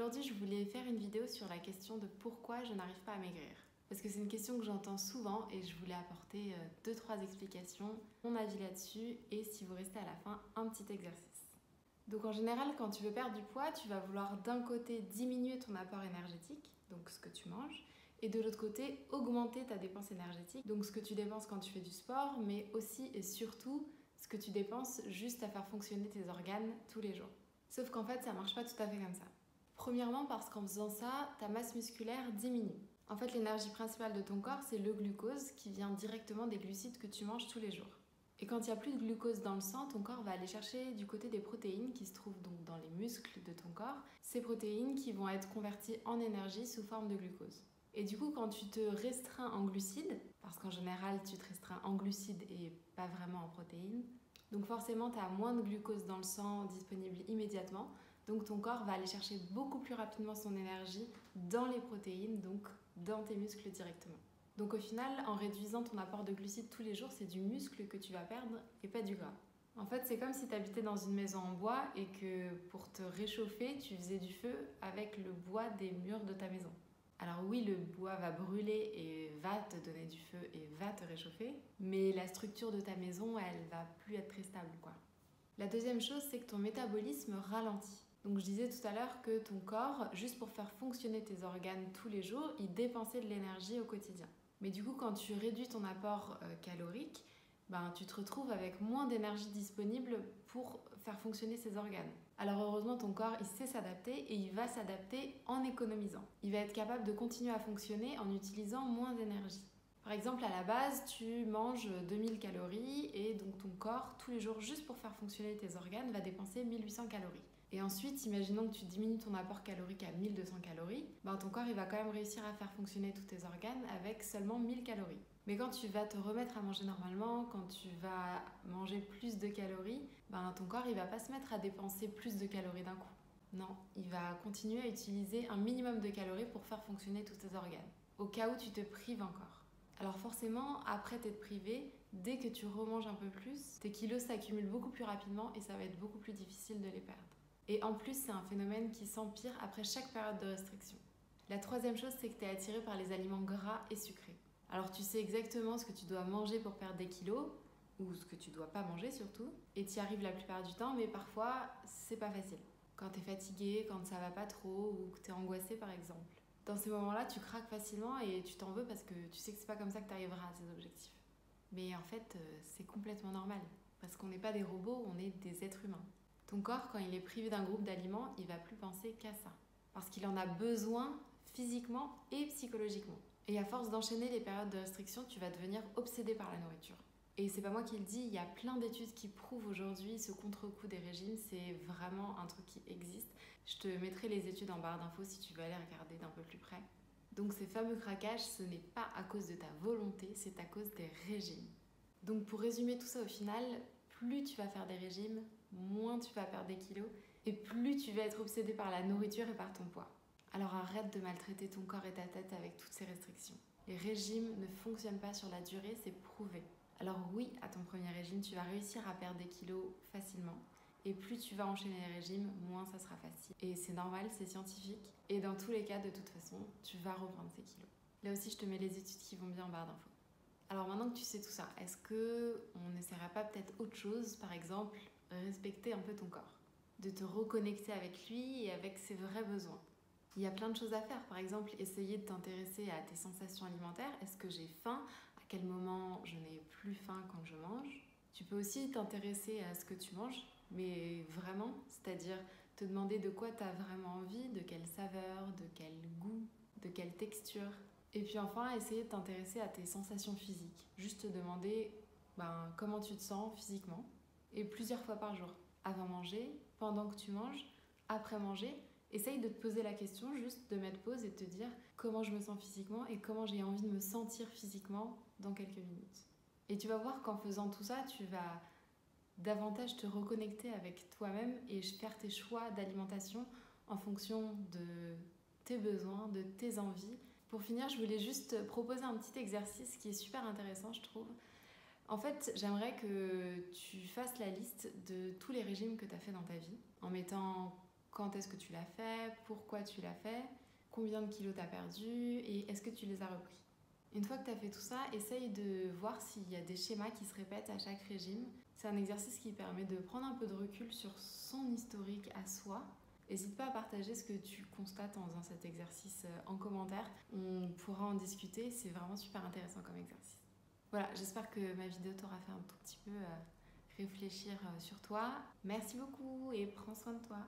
Aujourd'hui, je voulais faire une vidéo sur la question de pourquoi je n'arrive pas à maigrir. Parce que c'est une question que j'entends souvent et je voulais apporter 2-3 euh, explications, mon avis là-dessus et si vous restez à la fin, un petit exercice. Donc en général, quand tu veux perdre du poids, tu vas vouloir d'un côté diminuer ton apport énergétique, donc ce que tu manges, et de l'autre côté augmenter ta dépense énergétique, donc ce que tu dépenses quand tu fais du sport, mais aussi et surtout ce que tu dépenses juste à faire fonctionner tes organes tous les jours. Sauf qu'en fait, ça marche pas tout à fait comme ça. Premièrement parce qu'en faisant ça, ta masse musculaire diminue. En fait, l'énergie principale de ton corps, c'est le glucose qui vient directement des glucides que tu manges tous les jours. Et quand il n'y a plus de glucose dans le sang, ton corps va aller chercher du côté des protéines qui se trouvent donc dans les muscles de ton corps. Ces protéines qui vont être converties en énergie sous forme de glucose. Et du coup, quand tu te restreins en glucides, parce qu'en général tu te restreins en glucides et pas vraiment en protéines, donc forcément tu as moins de glucose dans le sang disponible immédiatement, donc ton corps va aller chercher beaucoup plus rapidement son énergie dans les protéines, donc dans tes muscles directement. Donc au final, en réduisant ton apport de glucides tous les jours, c'est du muscle que tu vas perdre et pas du gras. En fait, c'est comme si tu habitais dans une maison en bois et que pour te réchauffer, tu faisais du feu avec le bois des murs de ta maison. Alors oui, le bois va brûler et va te donner du feu et va te réchauffer, mais la structure de ta maison, elle va plus être très stable quoi. La deuxième chose, c'est que ton métabolisme ralentit. Donc je disais tout à l'heure que ton corps, juste pour faire fonctionner tes organes tous les jours, il dépensait de l'énergie au quotidien. Mais du coup, quand tu réduis ton apport euh, calorique, ben, tu te retrouves avec moins d'énergie disponible pour faire fonctionner ces organes. Alors heureusement, ton corps, il sait s'adapter et il va s'adapter en économisant. Il va être capable de continuer à fonctionner en utilisant moins d'énergie. Par exemple, à la base, tu manges 2000 calories et donc ton corps, tous les jours, juste pour faire fonctionner tes organes, va dépenser 1800 calories. Et ensuite, imaginons que tu diminues ton apport calorique à 1200 calories, ben ton corps il va quand même réussir à faire fonctionner tous tes organes avec seulement 1000 calories. Mais quand tu vas te remettre à manger normalement, quand tu vas manger plus de calories, ben ton corps il va pas se mettre à dépenser plus de calories d'un coup. Non, il va continuer à utiliser un minimum de calories pour faire fonctionner tous tes organes, au cas où tu te prives encore. Alors forcément, après t'être privé, dès que tu remanges un peu plus, tes kilos s'accumulent beaucoup plus rapidement et ça va être beaucoup plus difficile de les perdre. Et en plus, c'est un phénomène qui s'empire après chaque période de restriction. La troisième chose, c'est que tu es attiré par les aliments gras et sucrés. Alors tu sais exactement ce que tu dois manger pour perdre des kilos, ou ce que tu dois pas manger surtout, et tu y arrives la plupart du temps, mais parfois c'est pas facile. Quand tu es fatigué, quand ça va pas trop, ou que tu es angoissé par exemple. Dans ces moments-là, tu craques facilement et tu t'en veux parce que tu sais que c'est pas comme ça que tu arriveras à tes objectifs. Mais en fait, euh, c'est complètement normal. Parce qu'on n'est pas des robots, on est des êtres humains. Ton corps, quand il est privé d'un groupe d'aliments, il va plus penser qu'à ça. Parce qu'il en a besoin physiquement et psychologiquement. Et à force d'enchaîner les périodes de restriction, tu vas devenir obsédé par la nourriture. Et c'est pas moi qui le dis, il y a plein d'études qui prouvent aujourd'hui ce contre-coup des régimes, c'est vraiment un truc qui existe. Je te mettrai les études en barre d'infos si tu veux aller regarder d'un peu plus près. Donc ces fameux craquages, ce n'est pas à cause de ta volonté, c'est à cause des régimes. Donc pour résumer tout ça au final, plus tu vas faire des régimes, moins tu vas perdre des kilos et plus tu vas être obsédé par la nourriture et par ton poids. Alors arrête de maltraiter ton corps et ta tête avec toutes ces restrictions. Les régimes ne fonctionnent pas sur la durée, c'est prouvé. Alors oui, à ton premier régime, tu vas réussir à perdre des kilos facilement. Et plus tu vas enchaîner les régimes, moins ça sera facile. Et c'est normal, c'est scientifique. Et dans tous les cas, de toute façon, tu vas reprendre ces kilos. Là aussi, je te mets les études qui vont bien en barre d'infos. Alors maintenant que tu sais tout ça, est-ce que on n'essaiera pas peut-être autre chose, par exemple respecter un peu ton corps, de te reconnecter avec lui et avec ses vrais besoins. Il y a plein de choses à faire, par exemple essayer de t'intéresser à tes sensations alimentaires. Est-ce que j'ai faim? À quel moment je n'ai plus faim quand je mange? Tu peux aussi t'intéresser à ce que tu manges, mais vraiment, c'est-à-dire te demander de quoi tu as vraiment envie, de quelle saveur, de quel goût, de quelle texture. Et puis enfin, essayer de t'intéresser à tes sensations physiques. Juste te demander ben, comment tu te sens physiquement et plusieurs fois par jour. Avant manger, pendant que tu manges, après manger, essaye de te poser la question, juste de mettre pause et de te dire comment je me sens physiquement et comment j'ai envie de me sentir physiquement dans quelques minutes. Et tu vas voir qu'en faisant tout ça, tu vas davantage te reconnecter avec toi-même et faire tes choix d'alimentation en fonction de tes besoins, de tes envies. Pour finir, je voulais juste proposer un petit exercice qui est super intéressant, je trouve. En fait, j'aimerais que tu fasses la liste de tous les régimes que tu as fait dans ta vie, en mettant quand est-ce que tu l'as fait, pourquoi tu l'as fait, combien de kilos tu as perdu et est-ce que tu les as repris. Une fois que tu as fait tout ça, essaye de voir s'il y a des schémas qui se répètent à chaque régime. C'est un exercice qui permet de prendre un peu de recul sur son historique à soi. N'hésite pas à partager ce que tu constates en faisant cet exercice euh, en commentaire. On pourra en discuter, c'est vraiment super intéressant comme exercice. Voilà, j'espère que ma vidéo t'aura fait un tout petit peu euh, réfléchir euh, sur toi. Merci beaucoup et prends soin de toi.